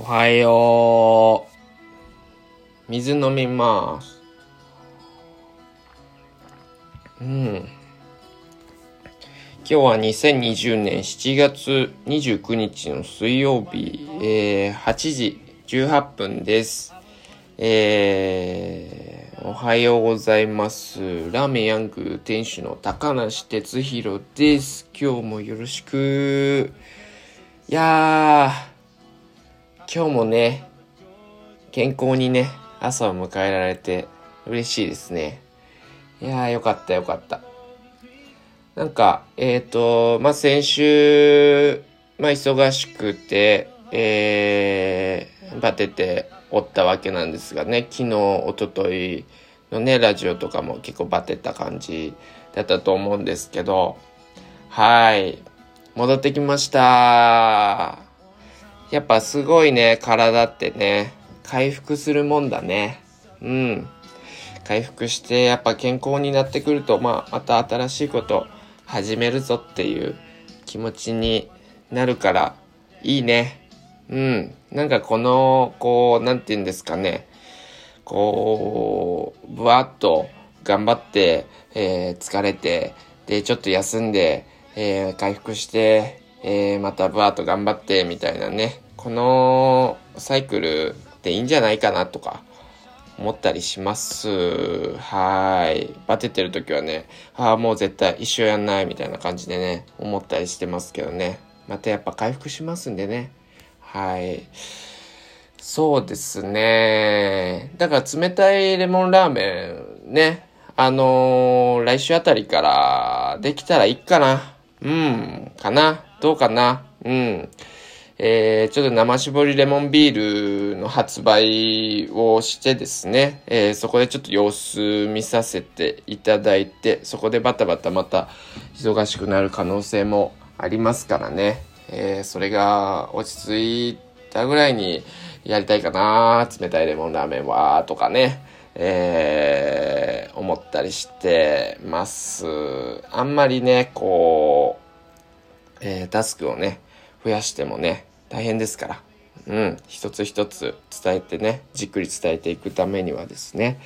おはよう。水飲みます。うん。今日は2020年7月29日の水曜日、えー、8時18分です。えー、おはようございます。ラーメンヤング店主の高梨哲弘です。今日もよろしく。いやー、今日もね、健康にね、朝を迎えられて嬉しいですね。いやー、よかったよかった。なんか、えっ、ー、と、まあ、先週、まあ、忙しくて、えー、バテておったわけなんですがね、昨日、おとといのね、ラジオとかも結構バテた感じだったと思うんですけど、はい。戻ってきました。やっぱすごいね、体ってね、回復するもんだね。うん。回復して、やっぱ健康になってくると、まあ、また新しいこと始めるぞっていう気持ちになるから、いいね。うん。なんかこの、こう、なんて言うんですかね。こう、ぶわっと頑張って、えー疲れて、で、ちょっと休んで、えー回復して、えーまたぶわっと頑張って、みたいなね。このサイクルでいいんじゃないかなとか思ったりします。はい。バテてる時はね、ああ、もう絶対一生やんないみたいな感じでね、思ったりしてますけどね。またやっぱ回復しますんでね。はい。そうですね。だから冷たいレモンラーメンね。あのー来週あたりからできたらいいかな。うん。かな。どうかな？うん。えー、ちょっと生搾りレモンビールの発売をしてですね、えーそこでちょっと様子見させていただいて、そこでバタバタまた忙しくなる可能性もありますからね。えーそれが落ち着いたぐらいにやりたいかな、冷たいレモンラーメンは、とかね。えー思ったりしてます。あんまりね、こう、えータスクをね、増やしてもね、大変ですから。うん、一つ一つ伝えてね、じっくり伝えていくためにはですね、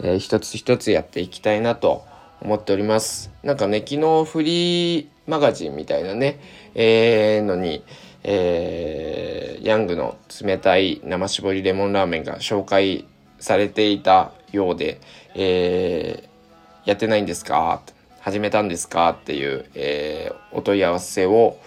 えー一つ一つやっていきたいなと思っております。なんかね、昨日フリーマガジンみたいなね、えーのに、えーヤングの冷たい生搾りレモンラーメンが紹介されていたようで、えーやってないんですか？始めたんですか？っていう、えーお問い合わせを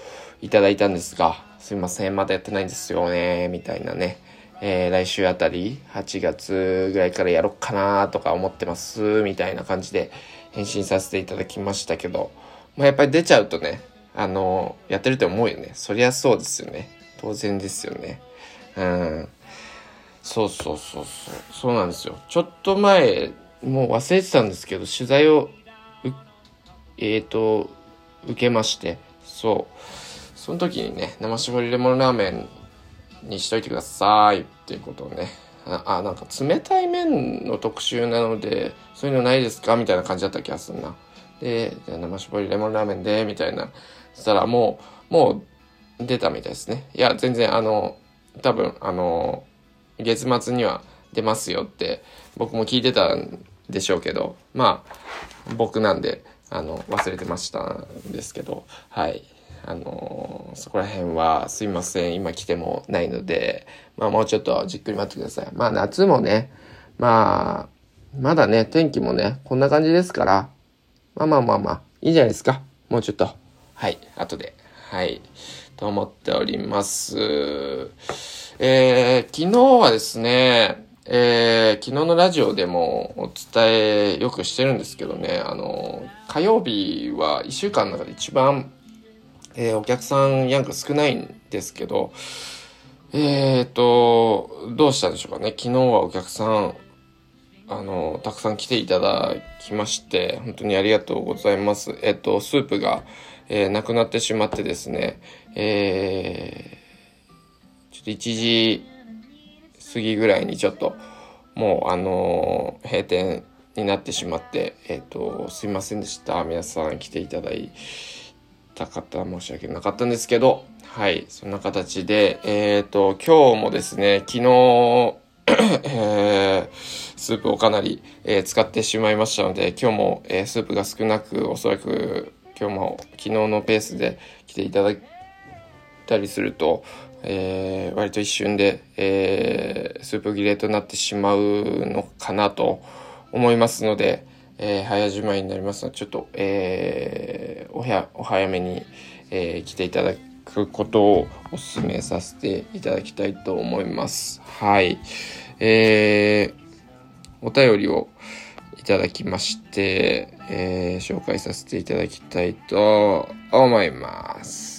いただいたんですが、すいません、まだやってないんですよね、みたいなね。えー来週あたり、8月ぐらいからやろっかなとか思ってます、みたいな感じで返信させていただきましたけど、まあ、やっぱり出ちゃうとね、あのやってると思うよね。そりゃそうですよね。当然ですよね。うん。そうそうそうそう。そうなんですよ。ちょっと前、もう忘れてたんですけど、取材を、えっ、と、受けまして、そう。その時にね、生搾りレモンラーメンにしといてくださいっていうことをね、あ、あなんか冷たい麺の特集なので、そういうのないですか？みたいな感じだった気がするな。で、じゃあ生搾りレモンラーメンで、みたいな。そしたらもう、もう出たみたいですね。いや、全然あの、多分あの、月末には出ますよって僕も聞いてたんでしょうけど、まあ、僕なんで、あの、忘れてましたんですけど、はい。あのそこら辺はすいません、今来てもないので、まあもうちょっとじっくり待ってください。まあ夏もね、まあ、まだね、天気もね、こんな感じですから、まあまあまあまあ、いいんじゃないですか。もうちょっと。はい、後で。はい。と思っております。えー、昨日はですね、えー、昨日のラジオでもお伝えよくしてるんですけどね、あの、火曜日は1週間の中で一番、えーお客さんヤング少ないんですけど、えーと、どうしたんでしょうかね。昨日はお客さん、あの、たくさん来ていただきまして、本当にありがとうございます。えっと、スープが、えなくなってしまってですね、えーちょっと1時過ぎぐらいにちょっと、もう、あのー閉店になってしまって、えっ、と、すいませんでした。皆さん来ていただいた方は申し訳なかったんですけど、はい、そんな形で、えっ、ー、と、今日もですね、昨日、えー、スープをかなり、えー、使ってしまいましたので、今日も、えー、スープが少なく、おそらく今日も昨日のペースで来ていただいたりすると、えー、割と一瞬で、えー、スープ切れとなってしまうのかなと思いますので、えー、早じまいになりますので、ちょっと、えー、おや、お早めに、えー、来ていただくことをお勧めさせていただきたいと思います。はい。えー、お便りをいただきまして、えー、紹介させていただきたいと思います。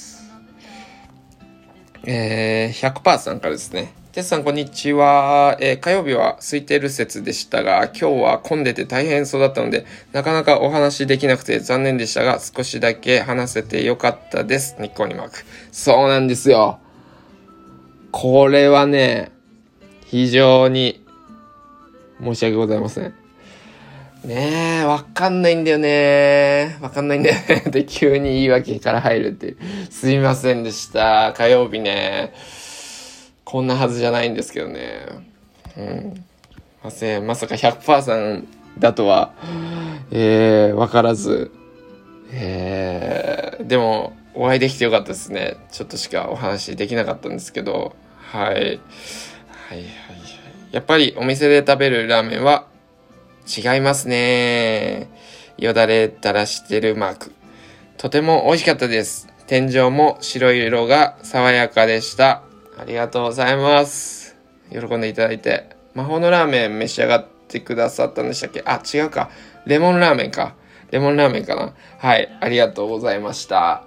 えー、100%さんからですね。テスさん、こんにちは。えー、火曜日は空いてる説でしたが、今日は混んでて大変そうだったので、なかなかお話できなくて残念でしたが、少しだけ話せてよかったです。ニッコニマーク。そうなんですよ。これはね、非常に申し訳ございません。ねえ、わかんないんだよね。わかんないんだよね。で、急に言い訳から入るって。すいませんでした。火曜日ね。こんなはずじゃないんですけどね。うん。ません。まさか100%さんだとは、えー、わからず。えー、でも、お会いできてよかったですね。ちょっとしかお話できなかったんですけど、はい。はいはいはい。やっぱりお店で食べるラーメンは違いますね。よだれ垂らしてるマーク。とても美味しかったです。天井も白い色が爽やかでした。ありがとうございます。喜んでいただいて。魔法のラーメン召し上がってくださったんでしたっけ？あ、違うか。レモンラーメンか。レモンラーメンかな。はい。ありがとうございました。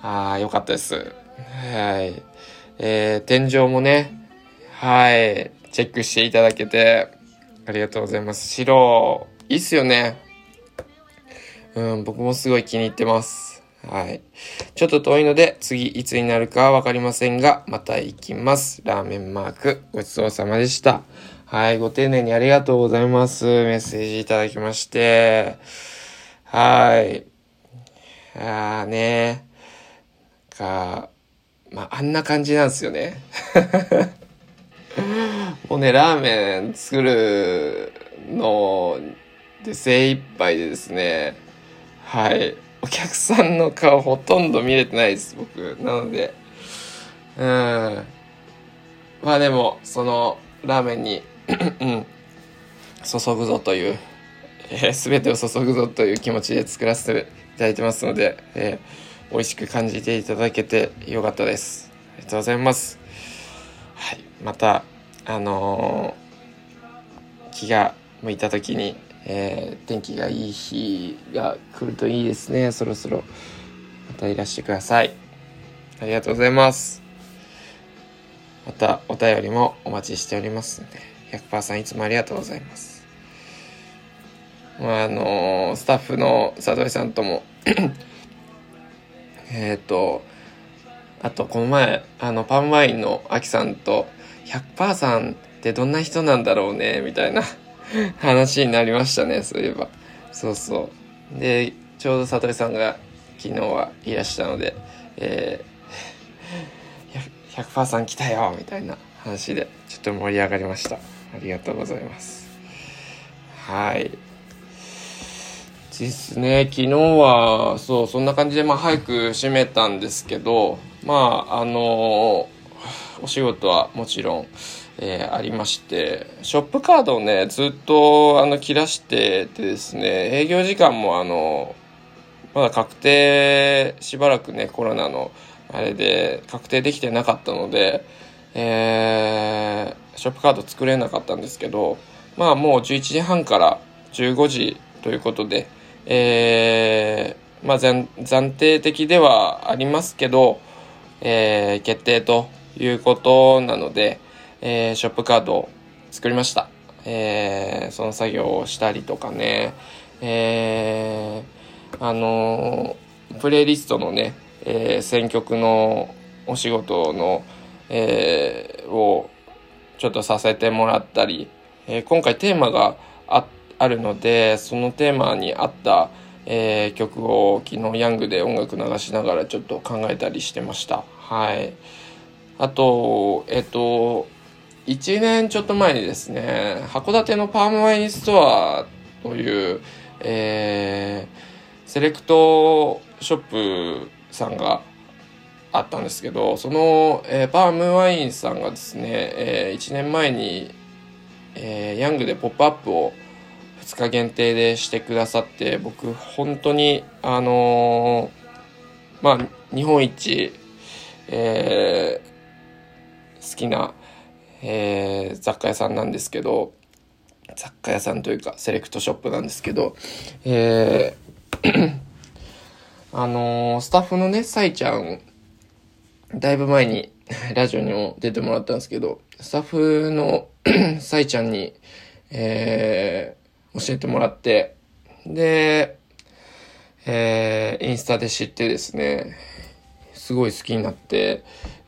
あー、よかったです。はい。えー、天井もね、はい。チェックしていただけて、ありがとうございます。白、いいっすよね。うん、僕もすごい気に入ってます。はい。ちょっと遠いので、次いつになるかはわかりませんが、また行きます。ラーメンマーク、ごちそうさまでした。はい、ご丁寧にありがとうございます。メッセージいただきまして。はい。あーねか、まあ、あんな感じなんですよね。ね、ラーメン作るので精一杯でですね、はい。お客さんの顔ほとんど見れてないです、僕。なので、うん。まあでも、その、ラーメンにうん、注ぐぞという、えー、全てを注ぐぞという気持ちで作らせていただいてますので、えー、美味しく感じていただけてよかったです。ありがとうございます。はい。また、あのー、気が向いた時に、えー、天気がいい日が来るといいですね。そろそろ。またいらしてください。ありがとうございます。またお便りもお待ちしておりますので、100%さんいつもありがとうございます。まあ、あのー、スタッフの佐藤さんとも えっと、あとこの前、あの、パンワインのアキさんと、100%さんってどんな人なんだろうね、みたいな話になりましたね、そういえば。そうそう。で、ちょうど悟さんが昨日はいらしたので、えー、100%さん来たよみたいな話で、ちょっと盛り上がりました。ありがとうございます。はい。ですね、昨日は、そう、そんな感じで、まあ、早く閉めたんですけど、まあ、あの、お仕事はもちろん、えー、ありまして、ショップカードをね、ずっとあの切らしててですね、営業時間もあの、まだ確定、しばらくね、コロナのあれで確定できてなかったので、えー、ショップカード作れなかったんですけど、まあもう11時半から15時ということで、えー、まあ暫定的ではありますけど、えー、決定ということなので、えー、ショップカードを作りました。えー、その作業をしたりとかね、えー、あの、プレイリストのね、えー、選曲のお仕事の、えー、をちょっとさせてもらったり、えー、今回テーマがあるので、そのテーマに合った、えー、曲を昨日ヤングで音楽流しながらちょっと考えたりしてました。はい。あと、えっと、1年ちょっと前にですね、函館のパームワインストアという、えー、セレクトショップさんがあったんですけど、その、えー、パームワインさんがですね、えー、1年前に、えー、ヤングでポップアップを2日限定でしてくださって、僕、本当に、あのー、まあ、日本一、えー、好きな、えー、雑貨屋さんなんですけど、雑貨屋さんというか、セレクトショップなんですけど、えー あのー、スタッフのね、サイちゃん、だいぶ前にラジオにも出てもらったんですけど、スタッフの サイちゃんに、え、教えてもらって、で、えー、インスタで知ってですね、すごい好きになって、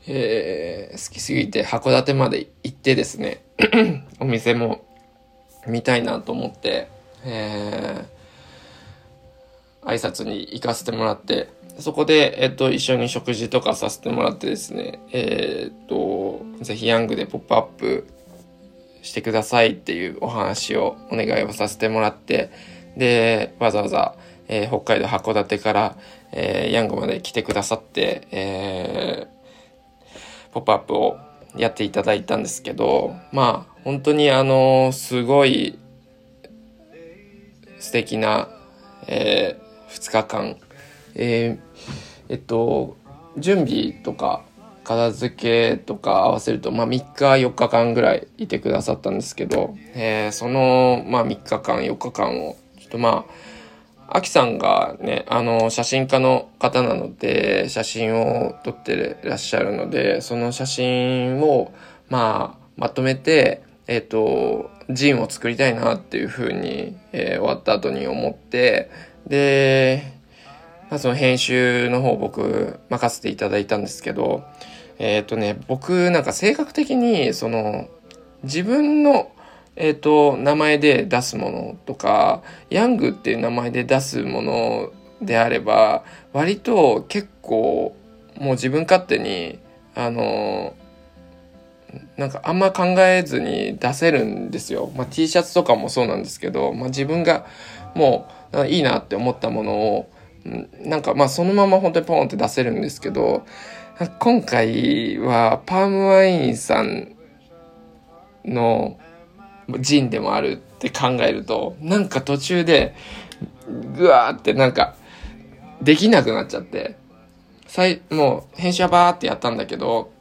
えー、好きすぎて函館まで行ってですね、お店も見たいなと思って、えー、挨拶に行かせてもらって、そこで、えっと、一緒に食事とかさせてもらってですね、えー、っと、ぜひヤングでポップアップしてくださいっていうお話をお願いをさせてもらって、で、わざわざ、えー、北海道函館から、えー、ヤングまで来てくださって、えー、ポップアップをやっていただいたんですけど、まあ、本当にあの、すごい素敵な、えー、2日間、えー、えっと、準備とか、片付けとか合わせると、まあ、3日4日間ぐらいいてくださったんですけど、えー、その、まあ、3日間4日間を、ちょっとまあ、アキさんがね、あの、写真家の方なので、写真を撮ってらっしゃるので、その写真を、まあ、まとめて、えっ、ー、と、ジンを作りたいなっていうふうに、えー、終わった後に思って、で、まあ、その編集の方僕任せていただいたんですけど、えっ、ー、とね、僕なんか性格的に、その、自分の、えっ、ー、と、名前で出すものとか、ヤングっていう名前で出すものであれば、割と結構、もう自分勝手に、あの、なんかあんま考えずに出せるんですよ。まあ、T シャツとかもそうなんですけど、まあ、自分がもういいなって思ったものを、なんかまあそのまま本当にポンって出せるんですけど、今回はパームワインさんのジンでもあるって考えると、なんか途中で、ぐわーってなんか、できなくなっちゃって、最、もう編集はバーってやったんだけど、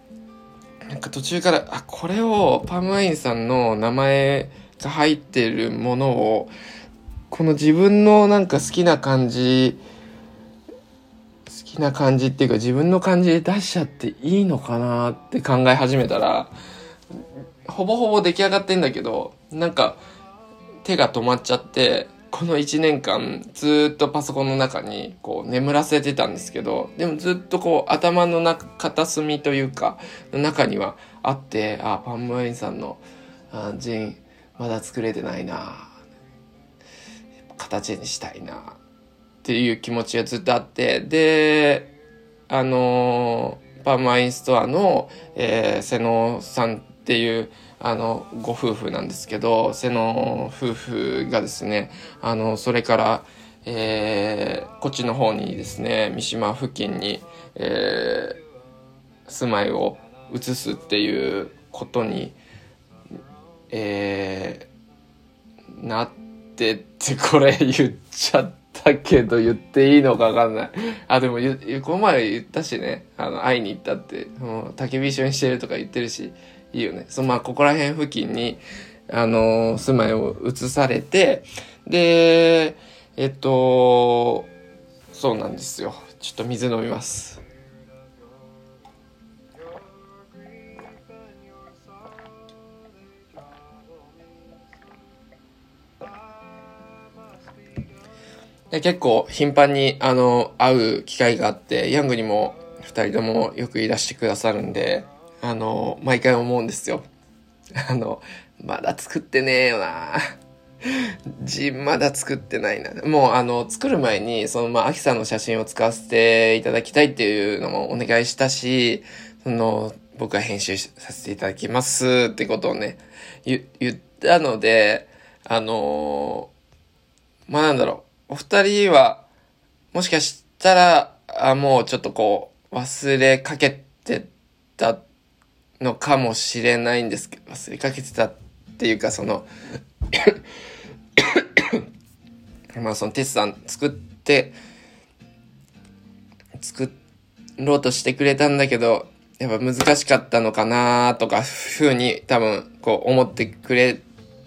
なんか途中から、あ、これをパームワインさんの名前が入ってるものを、この自分のなんか好きな感じ、な感じっていうか自分の感じで出しちゃっていいのかなって考え始めたら、ほぼほぼ出来上がってんだけど、なんか手が止まっちゃって、この1年間ずっとパソコンの中にこう眠らせてたんですけど、でもずっとこう頭の中、片隅というか、中にはあって、あ、パンムワインさんのあジンまだ作れてないな形にしたいなっていう気持ちがずっとあって、で、あのパーマインストアの、えー、瀬野さんっていう、あの、ご夫婦なんですけど、瀬野夫婦がですね、あの、それから、えー、こっちの方にですね、三島付近に、えー、住まいを移すっていうことに、えー、なってってこれ言っちゃって、たけど言っていいのかわかんない。あ、でもこの前言ったしね、あの、会いに行ったって、もう焚き火一緒にしてるとか言ってるし、いいよね。そのまあ、ここら辺付近に、あの、住まいを移されて、で、えっと、そうなんですよ。ちょっと水飲みます。結構頻繁にあの会う機会があってヤングにも2人ともよくいらしてくださるんであの毎回思うんですよ。あのまだ作ってねえよな。ジンまだ作ってないな。もうあの、作る前に、そのまあ、アキさんの写真を使わせていただきたいっていうのもお願いしたし、その、僕は編集させていただきますってことをね、言、ったので、あの、まあなんだろう、お二人は、もしかしたら、あ、もうちょっとこう、忘れかけてたのかもしれないんですけど、忘れかけてたっていうか、その まあそのテスさん作って、作ろうとしてくれたんだけど、やっぱ難しかったのかなとか、ふうに多分こう思ってくれ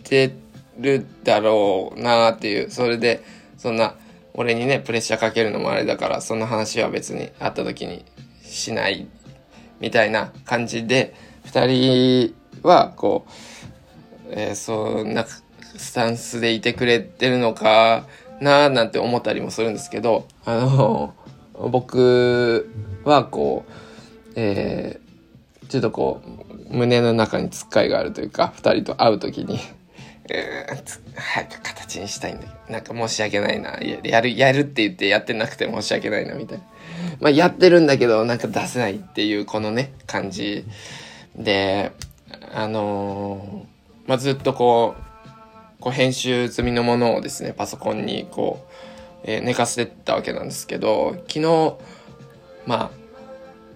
てるだろうなっていう、それで、そんな、俺にね、プレッシャーかけるのもあれだから、そんな話は別に会った時にしない、みたいな感じで、二人は、こう、えー、そんなスタンスでいてくれてるのかななんて思ったりもするんですけど、あの、僕はこう、えー、ちょっとこう、胸の中につっかいがあるというか、二人と会う時に、早く形にしたいんだけど、なんか申し訳ないな。やる、やるって言ってやってなくて申し訳ないな、みたいな。まあ、やってるんだけど、なんか出せないっていう、このね、感じで、あのー、まあ、ずっとこう、こう編集済みのものをですね、パソコンにこう、えー、寝かせてたわけなんですけど、昨日、まあ、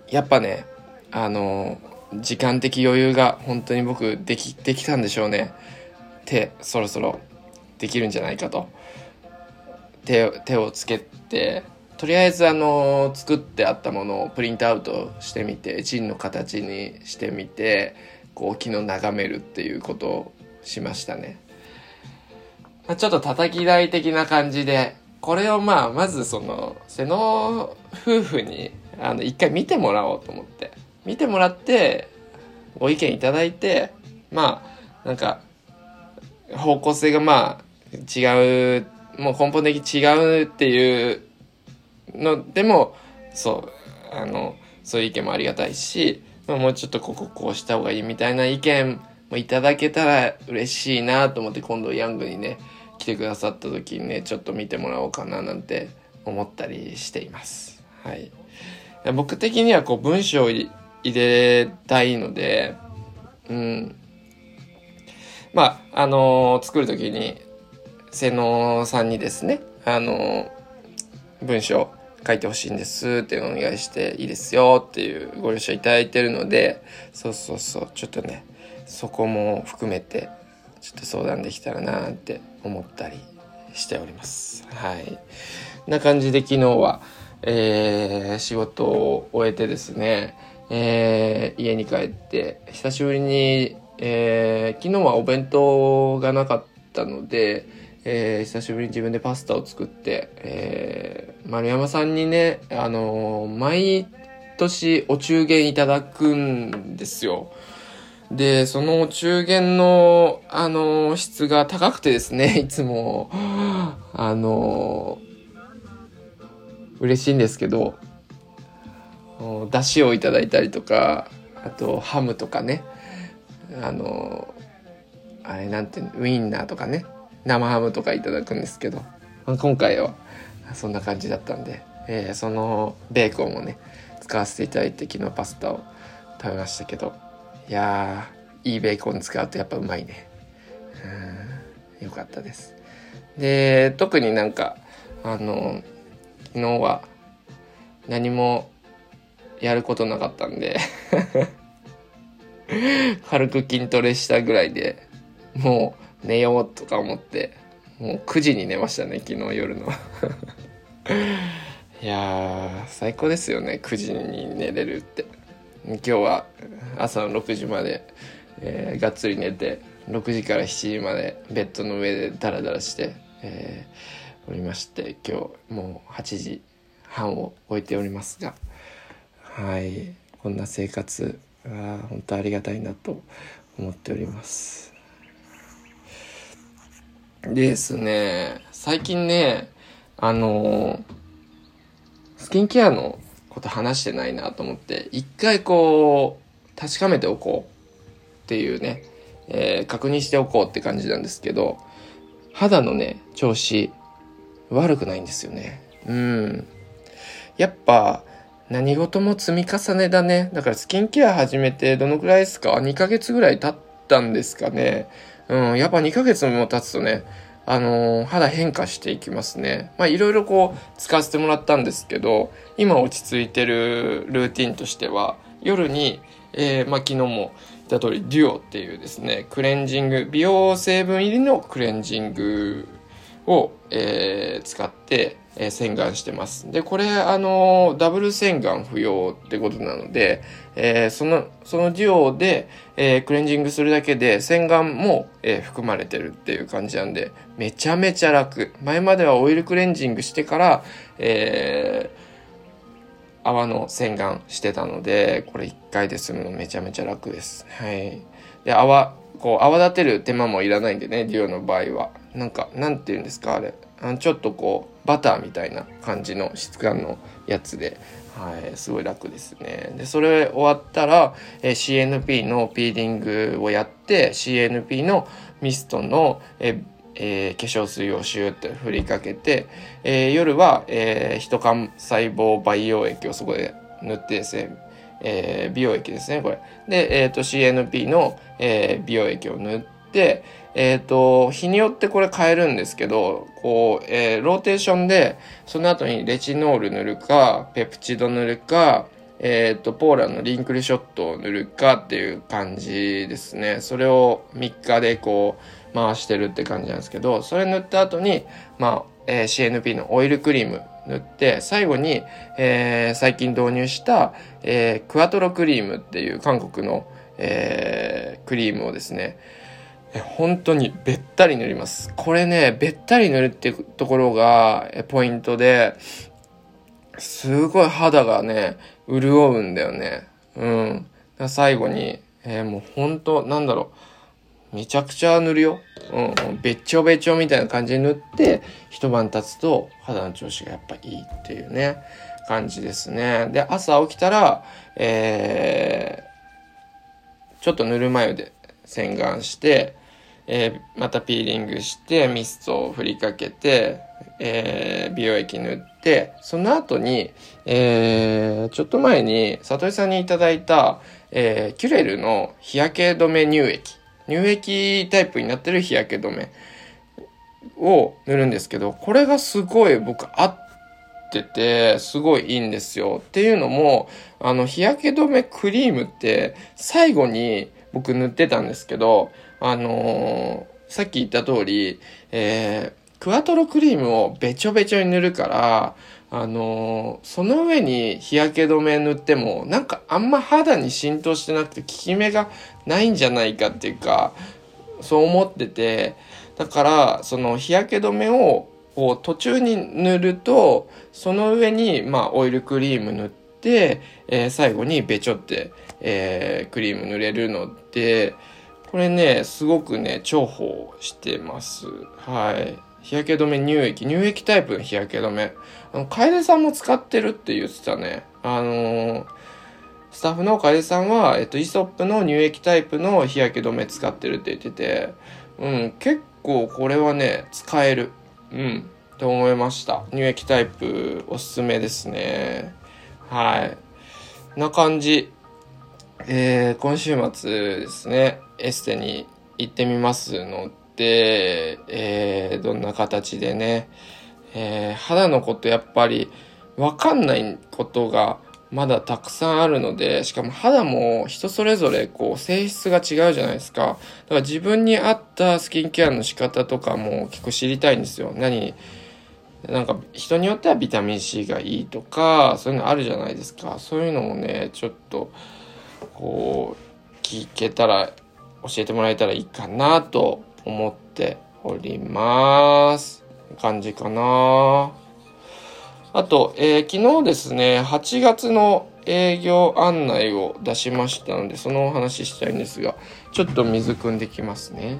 やっぱね、あのー、時間的余裕が本当に僕でき、できたんでしょうね。手、そろそろできるんじゃないかと。手、手をつけて、とりあえずあの、作ってあったものをプリントアウトしてみて、ジンの形にしてみて、こう昨日眺めるっていうことをしましたね。まあ、ちょっと叩き台的な感じで、これをまあ、まずその、瀬野夫婦に、あの、一回見てもらおうと思って。見てもらって、ご意見いただいて、まあ、なんか、方向性がまあ、違う、もう根本的に違うっていうのでも、そう、あの、そういう意見もありがたいし、まあもうちょっとこここうした方がいいみたいな意見もいただけたら嬉しいなと思って今度ヤングにね、来てくださった時にね、ちょっと見てもらおうかななんて思ったりしています。はい。僕的にはこう文章を入れたいので、うん。まあ、あのー、作る時に、瀬野さんにですね、あのー、文章書いてほしいんですってお願いしていいですよっていうご了承いただいてるので、そうそうそう、ちょっとね、そこも含めてちょっと相談できたらなって思ったりしております。はい。な感じで昨日は、えー、仕事を終えてですね、えー、家に帰って久しぶりに、えー、昨日はお弁当がなかったので、えー、久しぶりに自分でパスタを作って、えー、丸山さんにね、あのー、毎年お中元いただくんですよ。で、そのお中元の、あの、質が高くてですね、いつも、あの、嬉しいんですけど、出汁をいただいたりとか、あと、ハムとかね、あの、あれなんてウインナーとかね、生ハムとかいただくんですけど、今回はそんな感じだったんで、えー、そのベーコンをね、使わせていただいて昨日パスタを食べましたけど、いやー、いいベーコン使うとやっぱうまいね。うん、よかったです。で、特になんか、あの、昨日は何もやることなかったんで 軽く筋トレしたぐらいで、もう寝ようとか思って、もう9時に寝ましたね、昨日夜の いや、最高ですよね、9時に寝れるって。今日は朝の6時まで、えー、がっつり寝て6時から7時までベッドの上でダラダラして、えー、おりまして今日もう8時半を終えておりますがはいこんな生活は本当ありがたいなと思っておりますですね最近ねあのスキンケアのこと話してないなと思って、一回こう、確かめておこうっていうね、えー、確認しておこうって感じなんですけど、肌のね、調子悪くないんですよね。うん。やっぱ、何事も積み重ねだね。だからスキンケア始めてどのくらいですか ?2 ヶ月ぐらい経ったんですかね。うん、やっぱ2ヶ月も経つとね、あのー、肌変化していきますね。まあいろいろこう使わせてもらったんですけど、今落ち着いてるルーティンとしては、夜に、えー、まあ昨日も言った通り、デュオっていうですね、クレンジング、美容成分入りのクレンジングを、えー、使って、えー、洗顔してます。で、これ、あの、ダブル洗顔不要ってことなので、えー、その、そのデュオで、えー、クレンジングするだけで洗顔も、えー、含まれてるっていう感じなんで、めちゃめちゃ楽。前まではオイルクレンジングしてから、えー、泡の洗顔してたので、これ一回で済むのめちゃめちゃ楽です。はい。で、泡、こう、泡立てる手間もいらないんでね、デュオの場合は。なんか、なんて言うんですか、あれ。あちょっとこう、バターみたいな感じの質感のやつで、はい、すごい楽ですね。で、それ終わったら、え CNP のピーリングをやって、CNP のミストの、ええー、化粧水をシューって振りかけて、えー、夜は、えー、ヒト幹細胞培養液をそこで塗ってですね、えー、美容液ですね、これ。で、えっ、ー、と、CNP の、えー、美容液を塗って、えっ、ー、と、日によってこれ変えるんですけど、こう、えー、ローテーションで、その後にレチノール塗るか、ペプチド塗るか、えっ、ー、と、ポーラのリンクルショットを塗るかっていう感じですね。それを3日でこう、回してるって感じなんですけど、それ塗った後に、まあ、えー、CNP のオイルクリーム塗って、最後に、えー、最近導入した、えー、クワトロクリームっていう韓国の、えー、クリームをですね、本当にべったり塗ります。これね、べったり塗るってところがポイントで、すごい肌がね、潤うんだよね。うん。最後に、えー、もう本当なんだろう。めちゃくちゃ塗るよ。うん。べっちょべちょみたいな感じで塗って、一晩経つと肌の調子がやっぱいいっていうね、感じですね。で、朝起きたら、えー、ちょっとぬるま湯で洗顔して、えー、またピーリングしてミストを振りかけて、えー、美容液塗ってその後に、えー、ちょっと前に里井さんにいただいた、えー、キュレルの日焼け止め乳液乳液タイプになってる日焼け止めを塗るんですけどこれがすごい僕合っててすごいいいんですよ。っていうのもあの日焼け止めクリームって最後に僕塗ってたんですけどあのー、さっき言った通り、えー、クワトロクリームをべちょべちょに塗るから、あの、その上に日焼け止め塗っても、なんかあんま肌に浸透してなくて効き目がないんじゃないかっていうか、そう思ってて、だから、その日焼け止めをこう途中に塗ると、その上に、まあ、オイルクリーム塗って、えー、最後にべちょって、えー、クリーム塗れるので、これね、すごくね、重宝してます。はい。日焼け止め乳液、乳液タイプの日焼け止め。楓さんも使ってるって言ってたね。あのー、スタッフの楓さんは、えっと、イソップの乳液タイプの日焼け止め使ってるって言ってて、うん、結構これはね、使える。うん、と思いました。乳液タイプおすすめですね。はい。な感じ。えー、今週末ですね。エステに行ってみますので、えー、どんな形でね、えー、肌のことやっぱりわかんないことがまだたくさんあるので、しかも肌も人それぞれこう性質が違うじゃないですか。だから自分に合ったスキンケアの仕方とかも結構知りたいんですよ。何なんか人によってはビタミン C がいいとか、そういうのあるじゃないですか。そういうのもね、ちょっと、こう、聞けたら教えてもらえたらいいかなと思っております。感じかな。あと、えー、昨日ですね、8月の営業案内を出しましたので、そのお話ししたいんですが、ちょっと水汲んできますね。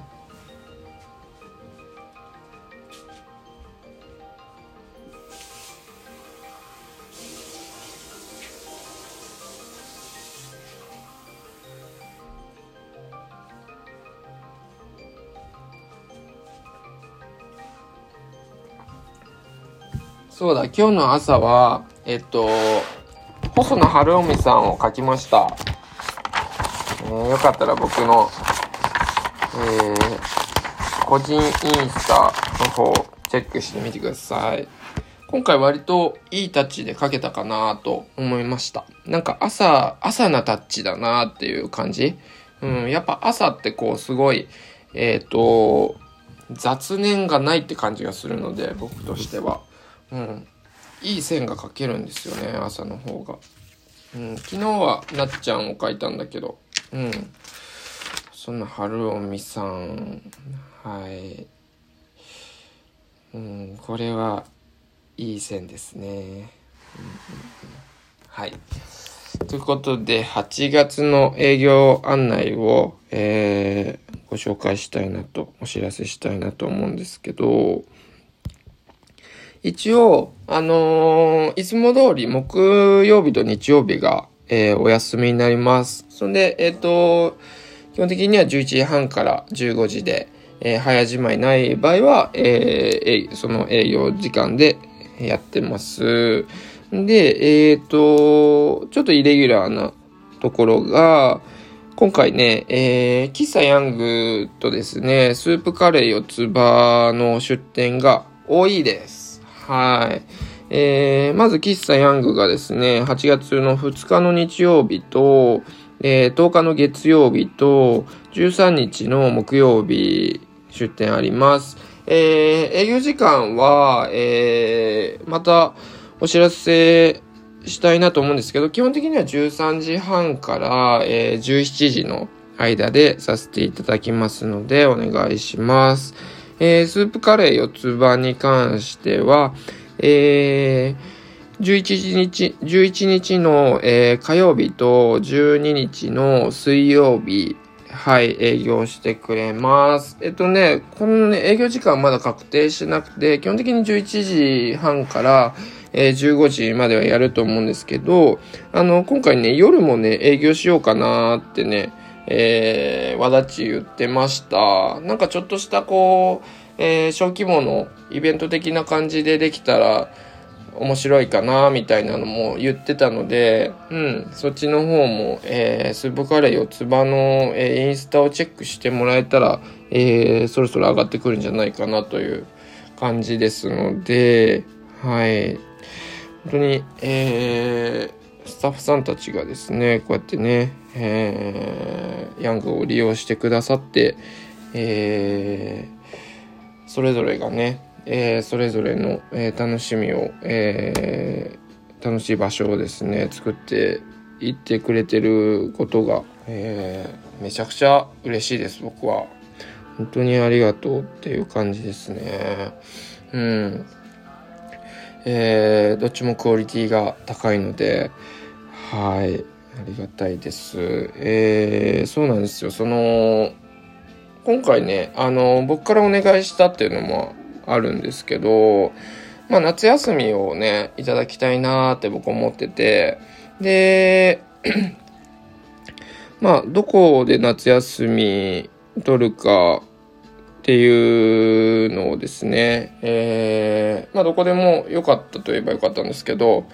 そうだ、今日の朝は、えっと、細野晴臣さんを書きました。えー、よかったら僕の、えー、個人インスタの方、チェックしてみてください。今回割といいタッチで書けたかなと思いました。なんか朝、朝なタッチだなっていう感じ。うん、やっぱ朝ってこうすごい、えっ、ー、と、雑念がないって感じがするので、僕としては。うん。いい線が描けるんですよね、朝の方が。うん、昨日はなっちゃんを描いたんだけど、うん。そんな春おみさん、はい。うん、これはいい線ですね。うんうんうん、はい。ということで、8月の営業案内を、えー、ご紹介したいなと、お知らせしたいなと思うんですけど、一応、あのー、いつも通り木曜日と日曜日が、えー、お休みになります。そんで、えっ、ー、と、基本的には11時半から15時で、えー、早じまいない場合は、えー、その営業時間でやってます。で、えっ、と、ちょっとイレギュラーなところが、今回ね、えー、喫茶ヤングとですね、スープカレー四つ葉の出店が多いです。はい。えー、まず喫茶ヤングがですね、8月の2日の日曜日と、えー、10日の月曜日と、13日の木曜日出店あります。えー、営業時間は、えー、また、お知らせしたいなと思うんですけど、基本的には13時半から、えー、17時の間でさせていただきますので、お願いします。えー、スープカレー四つ葉に関しては、えー、11日、11日の、えー、火曜日と12日の水曜日、はい、営業してくれます。えっとね、このね、営業時間まだ確定してなくて、基本的に11時半から、えー、15時まではやると思うんですけど、あの、今回ね、夜もね、営業しようかなってね、えー、わだち言ってました。なんかちょっとしたこう、えー、小規模のイベント的な感じでできたら面白いかな、みたいなのも言ってたので、うん、そっちの方も、えー、スープカレー四つ葉の、えー、インスタをチェックしてもらえたら、えー、そろそろ上がってくるんじゃないかなという感じですので、はい。本当に、えー、スタッフさんたちがですね、こうやってね、えー、ヤングを利用してくださって、えー、それぞれがね、えー、それぞれの、え、楽しみを、え、楽しい場所をですね、作っていってくれてることが、え、めちゃくちゃ嬉しいです、僕は。本当にありがとうっていう感じですね。うん。え、どっちもクオリティが高いので、はい、ありがたいです。えー、そうなんですよ。その、今回ね、あの、僕からお願いしたっていうのもあるんですけど、まあ、夏休みをね、いただきたいなーって僕思ってて、で、まあ、どこで夏休み取るかっていうのをですね、えー、まあどこでも良かったといえば良かったんですけど、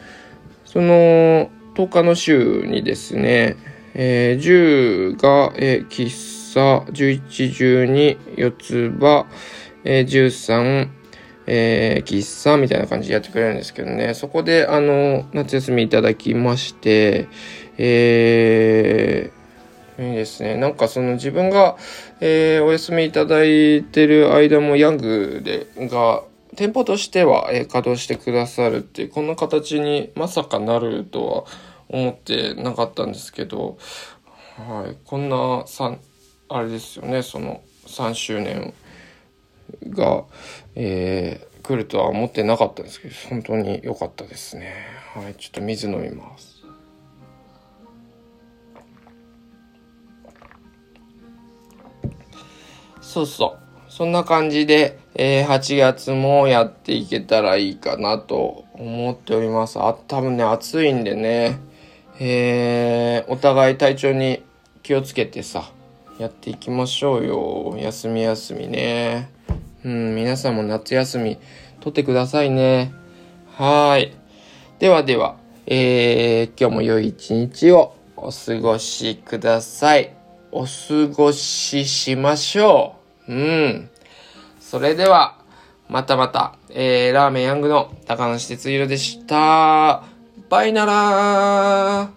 その10日の週にですね、えー、10が、えー、喫茶、11、12、四つ葉、えー、13、えー、喫茶みたいな感じでやってくれるんですけどね、そこであの、夏休みいただきまして、えーいいですね。なんかその自分が、えー、お休みいただいてる間もヤングで、が、店舗としては、えー、稼働してくださるっていう、こんな形にまさかなるとは思ってなかったんですけど、はい、こんな、さあれですよね、その3周年が、えー、来るとは思ってなかったんですけど、本当に良かったですね。はい、ちょっと水飲みます。そうそう。そんな感じで、えー、8月もやっていけたらいいかなと思っております。あ、多分ね、暑いんでね、えー、お互い体調に気をつけてさ、やっていきましょうよ。休み休みね。うん、皆さんも夏休み取ってくださいね。はい。ではでは、えー、今日も良い一日をお過ごしください。お過ごししましょう。うん。それでは、またまた、えー、ラーメンヤングの高梨哲弘でした。バイナラー。